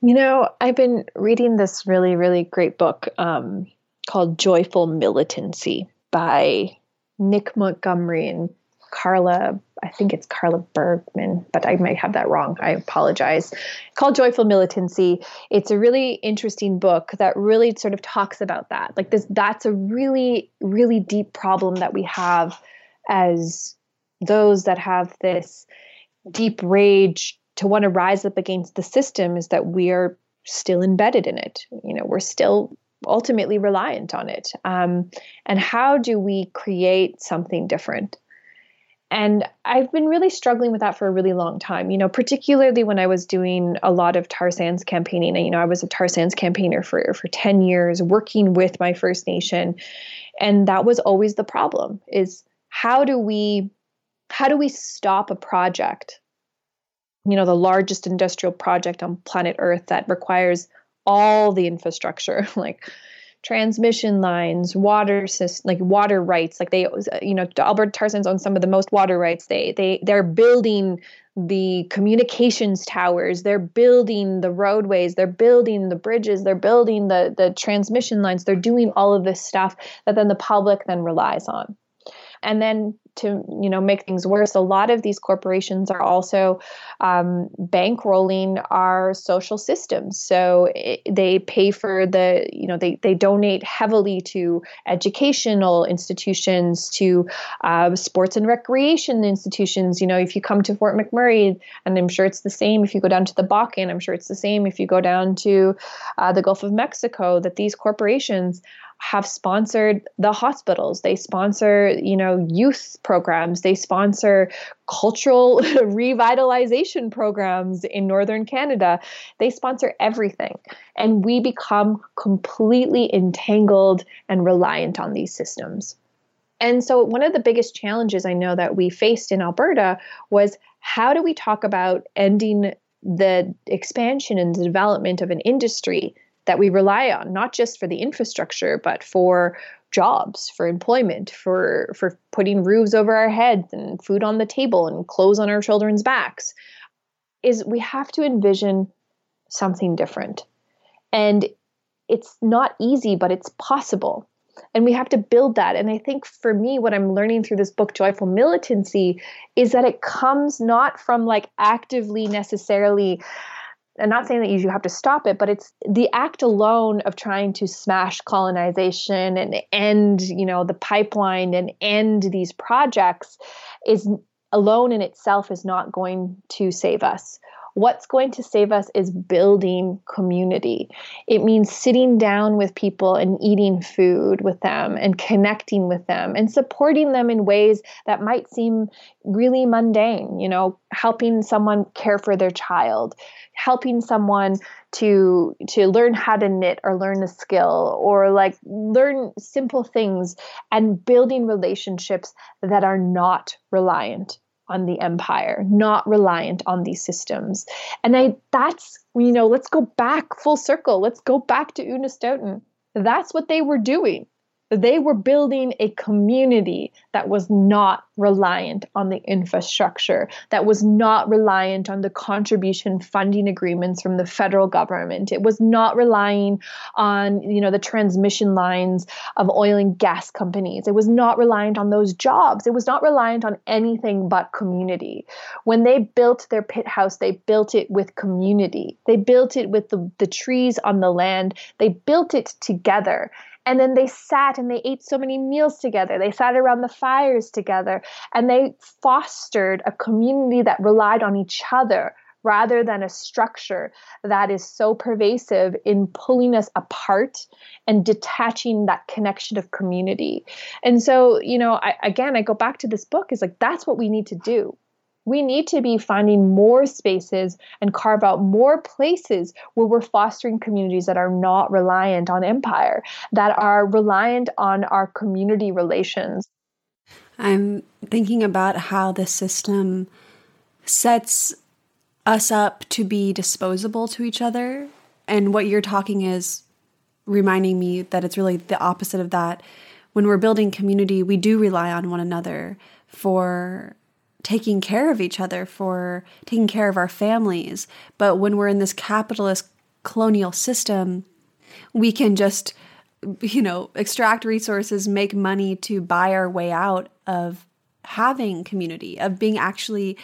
[SPEAKER 2] You know, I've been reading this really, really great book um, called Joyful Militancy by Nick Montgomery and Carla, I think it's Carla Bergman, but I might have that wrong. I apologize. Called Joyful Militancy. It's a really interesting book that really sort of talks about that. Like this that's a really really deep problem that we have as those that have this deep rage to want to rise up against the system is that we are still embedded in it. You know, we're still ultimately reliant on it. Um, and how do we create something different? And I've been really struggling with that for a really long time, you know, particularly when I was doing a lot of tar sands campaigning. And, you know, I was a tar sands campaigner for, for 10 years, working with my First Nation. And that was always the problem is how do we how do we stop a project you know the largest industrial project on planet earth that requires all the infrastructure like transmission lines water system like water rights like they you know albert tar sands own some of the most water rights. They they they're building the communications towers they're building the roadways they're building the bridges they're building the the transmission lines. They're doing all of this stuff that then the public then relies on. And then to you know make things worse. A lot of these corporations are also um, bankrolling our social systems. So it, they pay for the you know they, they donate heavily to educational institutions to uh, sports and recreation institutions. You know if you come to fort mcmurray and i'm sure it's the same if you go down to the bakken i'm sure it's the same. If you go down to uh, the gulf of mexico that these corporations have sponsored the hospitals. They sponsor you know youth programs. They sponsor cultural revitalization programs in northern canada. They sponsor everything. And we become completely entangled and reliant on these systems. And so one of the biggest challenges i know that we faced in alberta was how do we talk about ending the expansion and the development of an industry that we rely on, not just for the infrastructure, but for jobs, for employment, for for putting roofs over our heads and food on the table and clothes on our children's backs, is we have to envision something different. And it's not easy, but it's possible. And we have to build that. And I think for me, what I'm learning through this book, Joyful Militancy, is that it comes not from like actively necessarily I'm not saying that you have to stop it, but it's the act alone of trying to smash colonization and end, you know, the pipeline and end these projects is alone in itself is not going to save us. What's going to save us is building community. It means sitting down with people and eating food with them and connecting with them and supporting them in ways that might seem really mundane, you know, helping someone care for their child, helping someone to to learn how to knit or learn a skill or like learn simple things and building relationships that are not reliant on the empire, not reliant on these systems. And I that's you know, let's go back full circle. Let's go back to Unist'ot'en. That's what they were doing. They were building a community that was not reliant on the infrastructure, that was not reliant on the contribution funding agreements from the federal government. It was not relying on, you know, the transmission lines of oil and gas companies. It was not reliant on those jobs. It was not reliant on anything but community. When they built their pit house, they built it with community. They built it with the, the trees on the land. They built it together. And then they sat and they ate so many meals together. They sat around the fires together and they fostered a community that relied on each other rather than a structure that is so pervasive in pulling us apart and detaching that connection of community. And so, you know, I, again, I go back to this book is like, that's what we need to do we need to be finding more spaces and carve out more places where we're fostering communities that are not reliant on empire, that are reliant on our community relations.
[SPEAKER 1] I'm thinking about how the system sets us up to be disposable to each other. And what you're talking is reminding me that it's really the opposite of that. When we're building community, we do rely on one another for taking care of each other, for taking care of our families. But when we're in this capitalist colonial system, we can just, you know, extract resources, make money to buy our way out of having community, of being actually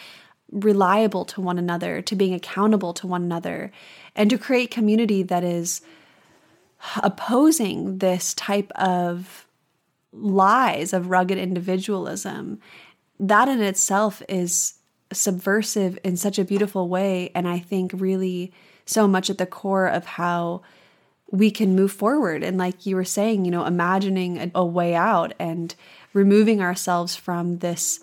[SPEAKER 1] reliable to one another, to being accountable to one another, and to create community that is opposing this type of lies of rugged individualism that in itself is subversive in such a beautiful way. And I think really so much at the core of how we can move forward. And like you were saying, you know, imagining a, a way out and removing ourselves from this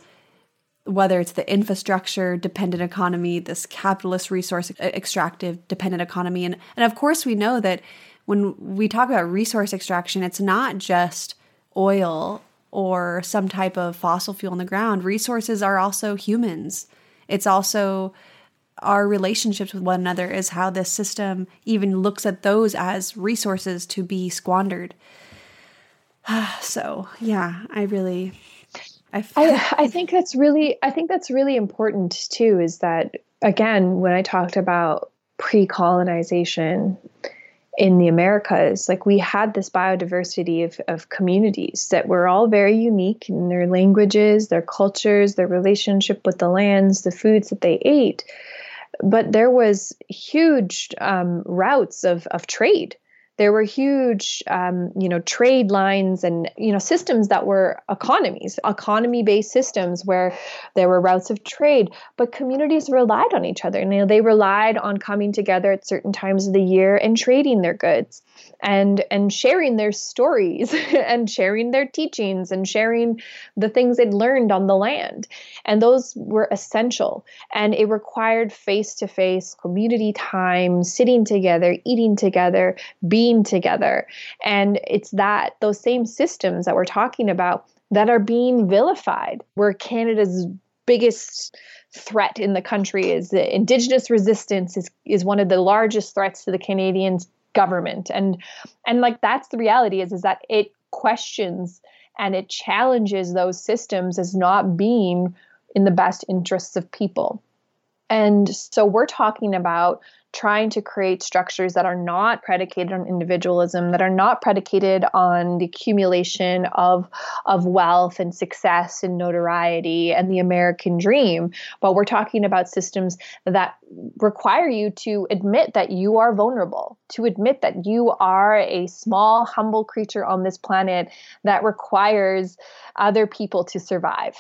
[SPEAKER 1] whether it's the infrastructure dependent economy, this capitalist resource extractive dependent economy. And, and of course, we know that when we talk about resource extraction, it's not just oil or some type of fossil fuel in the ground. Resources are also humans. It's also our relationships with one another is how this system even looks at those as resources to be squandered. so, yeah, I really
[SPEAKER 2] I, I, think that's really I think that's really important too is that again when I talked about pre-colonization in the Americas, like we had this biodiversity of, of communities that were all very unique in their languages, their cultures, their relationship with the lands, the foods that they ate. But there was huge um, routes of, of trade there were huge um, you know trade lines and you know systems that were economies economy based systems where there were routes of trade but communities relied on each other. You know they relied on coming together at certain times of the year and trading their goods and and sharing their stories and sharing their teachings and sharing the things they'd learned on the land. And those were essential. And it required face to face community time sitting together eating together being together. And it's that those same systems that we're talking about that are being vilified where canada's biggest threat in the country is that indigenous resistance is, is one of the largest threats to the canadians government. And and like that's the reality is is that it questions and it challenges those systems as not being in the best interests of people and so we're talking about trying to create structures that are not predicated on individualism, that are not predicated on the accumulation of, of wealth and success and notoriety and the American dream. But we're talking about systems that require you to admit that you are vulnerable, to admit that you are a small, humble creature on this planet that requires other people to survive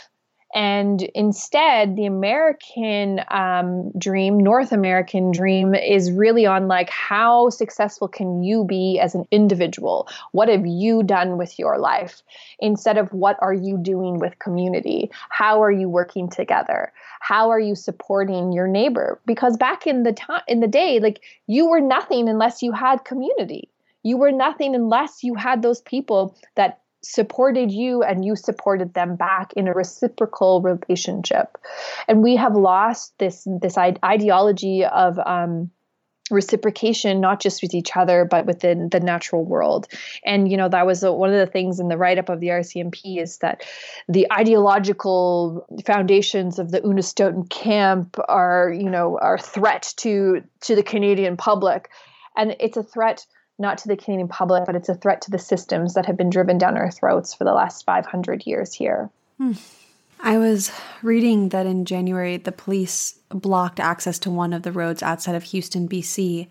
[SPEAKER 2] And instead, the American um, dream, North American dream, is really on like how successful can you be as an individual? What have you done with your life? Instead of what are you doing with community? How are you working together? How are you supporting your neighbor? Because back in the time in the day, like you were nothing unless you had community. You were nothing unless you had those people that supported you and you supported them back in a reciprocal relationship. And we have lost this this ideology of um, reciprocation not just with each other but within the natural world. And you know that was a, one of the things in the write-up of the rcmp is that the ideological foundations of the unistoten camp are you know are threat to to the canadian public. And it's a threat not to the Canadian public, but it's a threat to the systems that have been driven down our throats for the last 500 years here. Hmm.
[SPEAKER 1] I was reading that in January, the police blocked access to one of the roads outside of Houston, BC,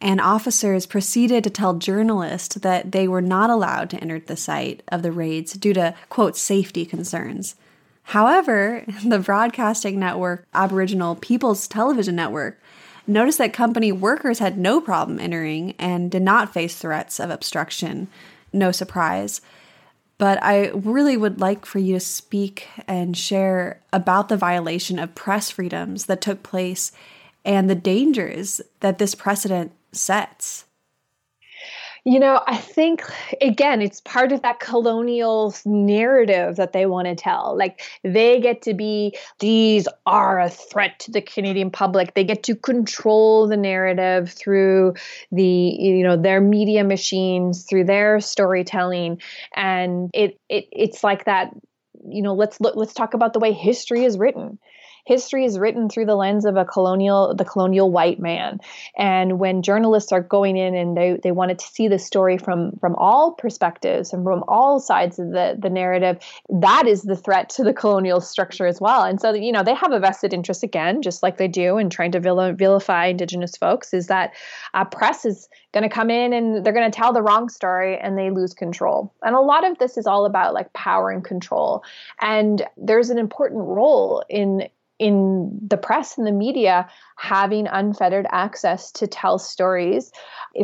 [SPEAKER 1] and officers proceeded to tell journalists that they were not allowed to enter the site of the raids due to, quote, safety concerns. However, the broadcasting network, Aboriginal People's Television Network, noticed that company workers had no problem entering and did not face threats of obstruction. No surprise. But I really would like for you to speak and share about the violation of press freedoms that took place and the dangers that this precedent sets.
[SPEAKER 2] You know, I think again, it's part of that colonial narrative that they want to tell. Like they get to be, these are a threat to the Canadian public. They get to control the narrative through the, you know, their media machines, through their storytelling. And it, it it's like that, you know, let's look, let's talk about the way history is written history is written through the lens of a colonial the colonial white man and when journalists are going in and they, they wanted to see the story from from all perspectives and from all sides of the the narrative that is the threat to the colonial structure as well and so you know they have a vested interest again just like they do in trying to vil- vilify indigenous folks is that uh, press is going to come in and they're going to tell the wrong story and they lose control. And a lot of this is all about like power and control. And there's an important role in in the press and the media having unfettered access to tell stories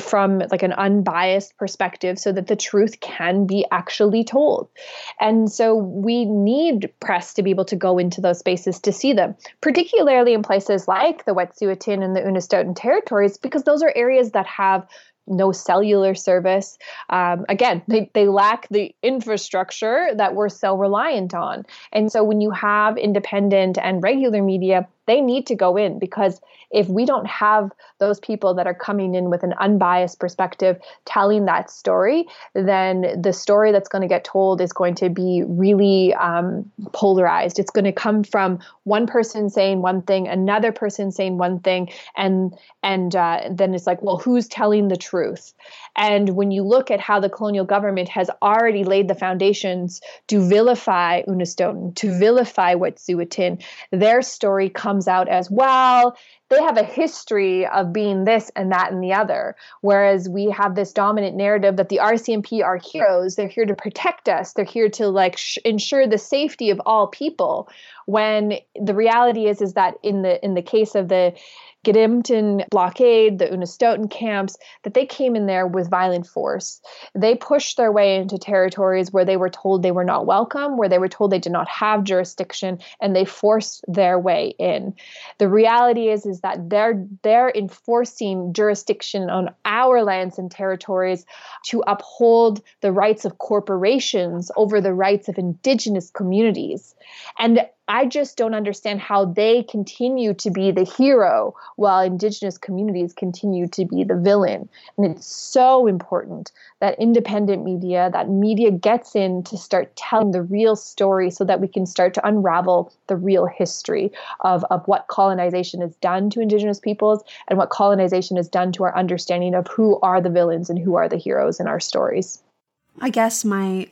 [SPEAKER 2] from like an unbiased perspective so that the truth can be actually told. And so we need press to be able to go into those spaces to see them particularly in places like the wet'suwet'en and the unistoten territories because those are areas that have no cellular service. Um, again, they, they lack the infrastructure that we're so reliant on. And so when you have independent and regular media, they need to go in because if we don't have those people that are coming in with an unbiased perspective telling that story, then the story that's going to get told is going to be really um, polarized. It's going to come from one person saying one thing, another person saying one thing, and and uh, then it's like, well, who's telling the truth? And when you look at how the colonial government has already laid the foundations to vilify Unistoten, to vilify Wet'suwet'en, their story comes out as well they have a history of being this and that and the other. Whereas we have this dominant narrative that the RCMP are heroes. They're here to protect us. They're here to like sh- ensure the safety of all people. When the reality is, is that in the in the case of the Gidimt'en blockade, the Unistoten camps, that they came in there with violent force. They pushed their way into territories where they were told they were not welcome, where they were told they did not have jurisdiction, and they forced their way in. The reality is, is that they're they're enforcing jurisdiction on our lands and territories to uphold the rights of corporations over the rights of indigenous communities. And I just don't understand how they continue to be the hero while indigenous communities continue to be the villain. And it's so important that independent media, that media gets in to start telling the real story so that we can start to unravel the real history of, of what colonization has done to indigenous peoples and what colonization has done to our understanding of who are the villains and who are the heroes in our stories.
[SPEAKER 1] I guess my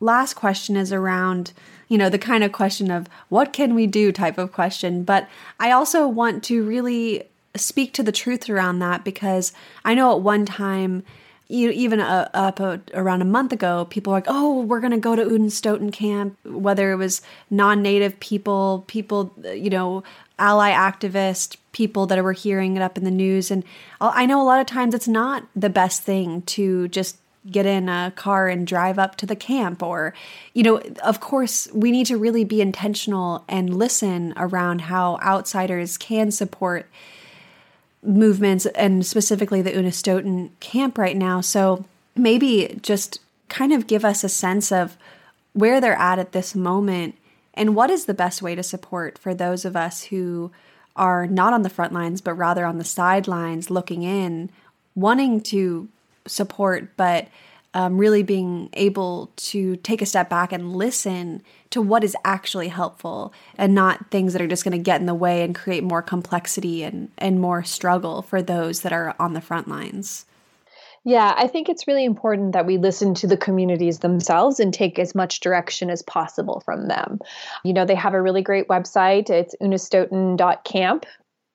[SPEAKER 1] last question is around you know, the kind of question of what can we do type of question. But I also want to really speak to the truth around that because I know at one time you even uh, up uh, around a month ago, people were like, "Oh, we're going to go to Unistoten camp." Whether it was non-native people, people, you know, ally activists, people that were hearing it up in the news, and I know a lot of times it's not the best thing to just get in a car and drive up to the camp or you know of course we need to really be intentional and listen around how outsiders can support movements and specifically the Unistoten camp right now. So maybe just kind of give us a sense of where they're at at this moment and what is the best way to support for those of us who are not on the front lines but rather on the sidelines looking in, wanting to support but um, really being able to take a step back and listen to what is actually helpful and not things that are just going to get in the way and create more complexity and, and more struggle for those that are on the front lines.
[SPEAKER 2] Yeah, I think it's really important that we listen to the communities themselves and take as much direction as possible from them. You know, they have a really great website. It's unistoten.camp.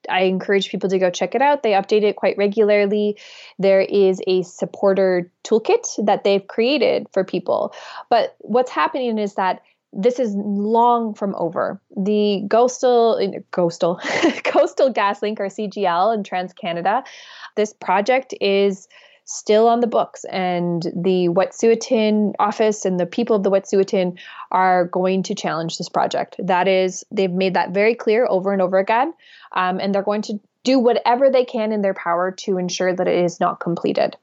[SPEAKER 2] I encourage people to go check it out. They update it quite regularly. There is a supporter toolkit that they've created for people. But what's happening is that this is long from over. The coastal, coastal, uh, coastal gas link or CGL in Trans Canada, this project is still on the books, and the Wet'suwet'en office and the people of the Wet'suwet'en are going to challenge this project. That is, they've made that very clear over and over again, um, and they're going to do whatever they can in their power to ensure that it is not completed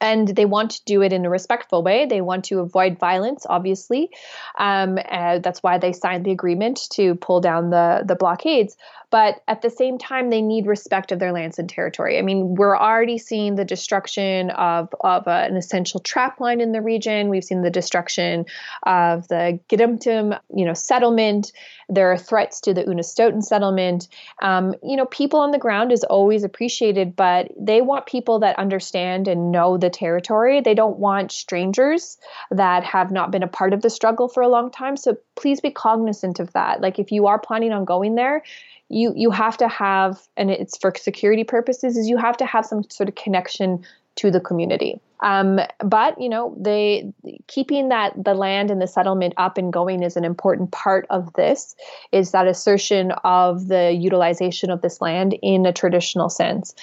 [SPEAKER 2] and they want to do it in a respectful way. They want to avoid violence, obviously. Um, that's why they signed the agreement to pull down the the blockades. But at the same time they need respect of their lands and territory. I mean we're already seeing the destruction of, of an essential trap line in the region. We've seen the destruction of the Gidimt'en, you know settlement. There are threats to the Unistoten settlement. Um, you know people on the ground is always appreciated but they want people that understand and know the territory. They don't want strangers that have not been a part of the struggle for a long time. So please be cognizant of that. Like if you are planning on going there you you have to have and it's for security purposes is you have to have some sort of connection to the community. Um, but you know they keeping that the land and the settlement up and going is an important part of this is that assertion of the utilization of this land in a traditional sense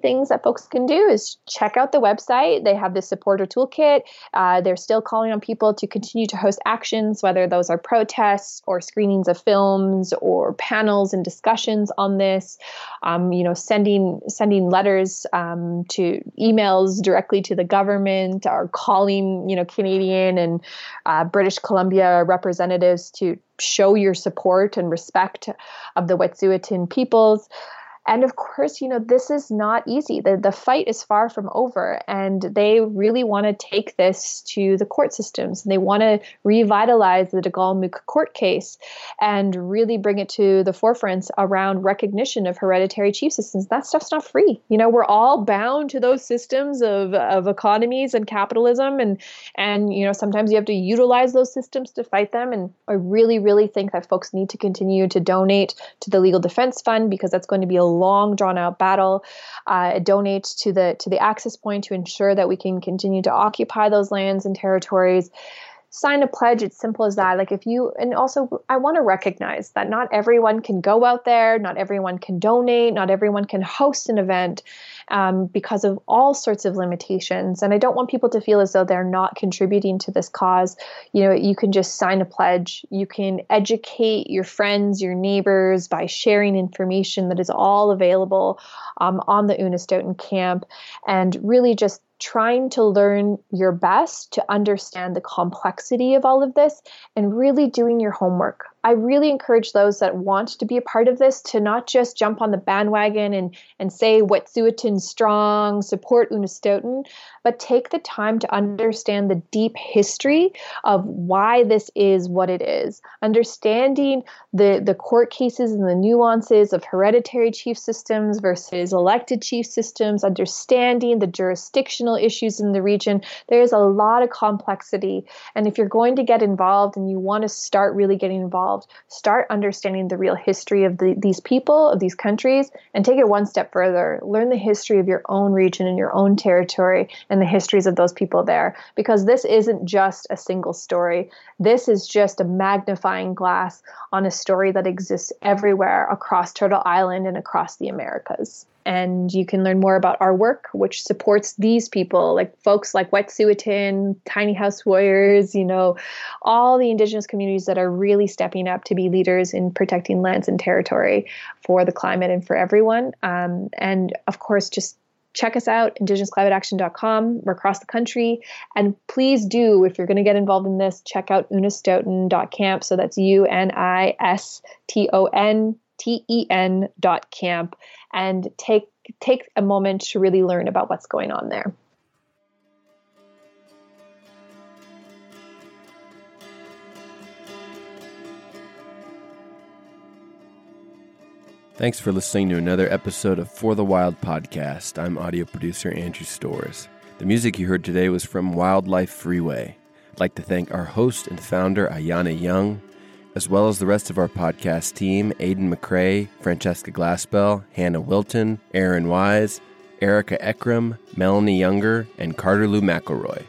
[SPEAKER 2] things that folks can do is check out the website. They have the supporter toolkit. Uh, they're still calling on people to continue to host actions, whether those are protests or screenings of films or panels and discussions on this. Um, you know, sending sending letters um, to emails directly to the government or calling you know Canadian and uh, British Columbia representatives to show your support and respect of the Wet'suwet'en peoples. And of course, you know, this is not easy. The, the fight is far from over. And they really want to take this to the court systems. And they want to revitalize the Delgamuukw court case and really bring it to the forefront around recognition of hereditary chief systems. That stuff's not free. You know, we're all bound to those systems of, of economies and capitalism. And, and, you know, sometimes you have to utilize those systems to fight them. And I really, really think that folks need to continue to donate to the Legal Defense Fund because that's going to be a long drawn out battle. Uh, donate to the to the access point to ensure that we can continue to occupy those lands and territories sign a pledge it's simple as that. Like if you and also i want to recognize that not everyone can go out there not everyone can donate not everyone can host an event um, because of all sorts of limitations. And i don't want people to feel as though they're not contributing to this cause. You know you can just sign a pledge. You can educate your friends your neighbors by sharing information that is all available um, on the unistoten camp and really just trying to learn your best to understand the complexity of all of this and really doing your homework. I really encourage those that want to be a part of this to not just jump on the bandwagon and, and say Wet'suwet'en strong, support Unistoten, but take the time to understand the deep history of why this is what it is. Understanding the, the court cases and the nuances of hereditary chief systems versus elected chief systems, understanding the jurisdictional issues in the region. There is a lot of complexity. And if you're going to get involved and you want to start really getting involved, involved, start understanding the real history of the, these people, of these countries, and take it one step further. Learn the history of your own region and your own territory and the histories of those people there. Because this isn't just a single story, this is just a magnifying glass on a story that exists everywhere across Turtle Island and across the Americas and you can learn more about our work, which supports these people, like folks like Wet'suwet'en, Tiny House Warriors, you know, all the indigenous communities that are really stepping up to be leaders in protecting lands and territory for the climate and for everyone. Um, and of course, just check us out indigenousclimateaction.com we're across the country. And please do if you're going to get involved in this check out unistoten.camp so that's u-n-i-s-t-o-n T-E-N dot camp and take take a moment to really learn about what's going on there.
[SPEAKER 3] Thanks for listening to another episode of For the Wild podcast. I'm audio producer Andrew Stores. The music you heard today was from Wildlife Freeway. I'd like to thank our host and founder, Ayana Young, as well as the rest of our podcast team Aidan McCrae, Francesca Glassbell, Hannah Wilton, Aaron Wise, Erica Ekram, Melanie Younger, and Carter Lou McElroy.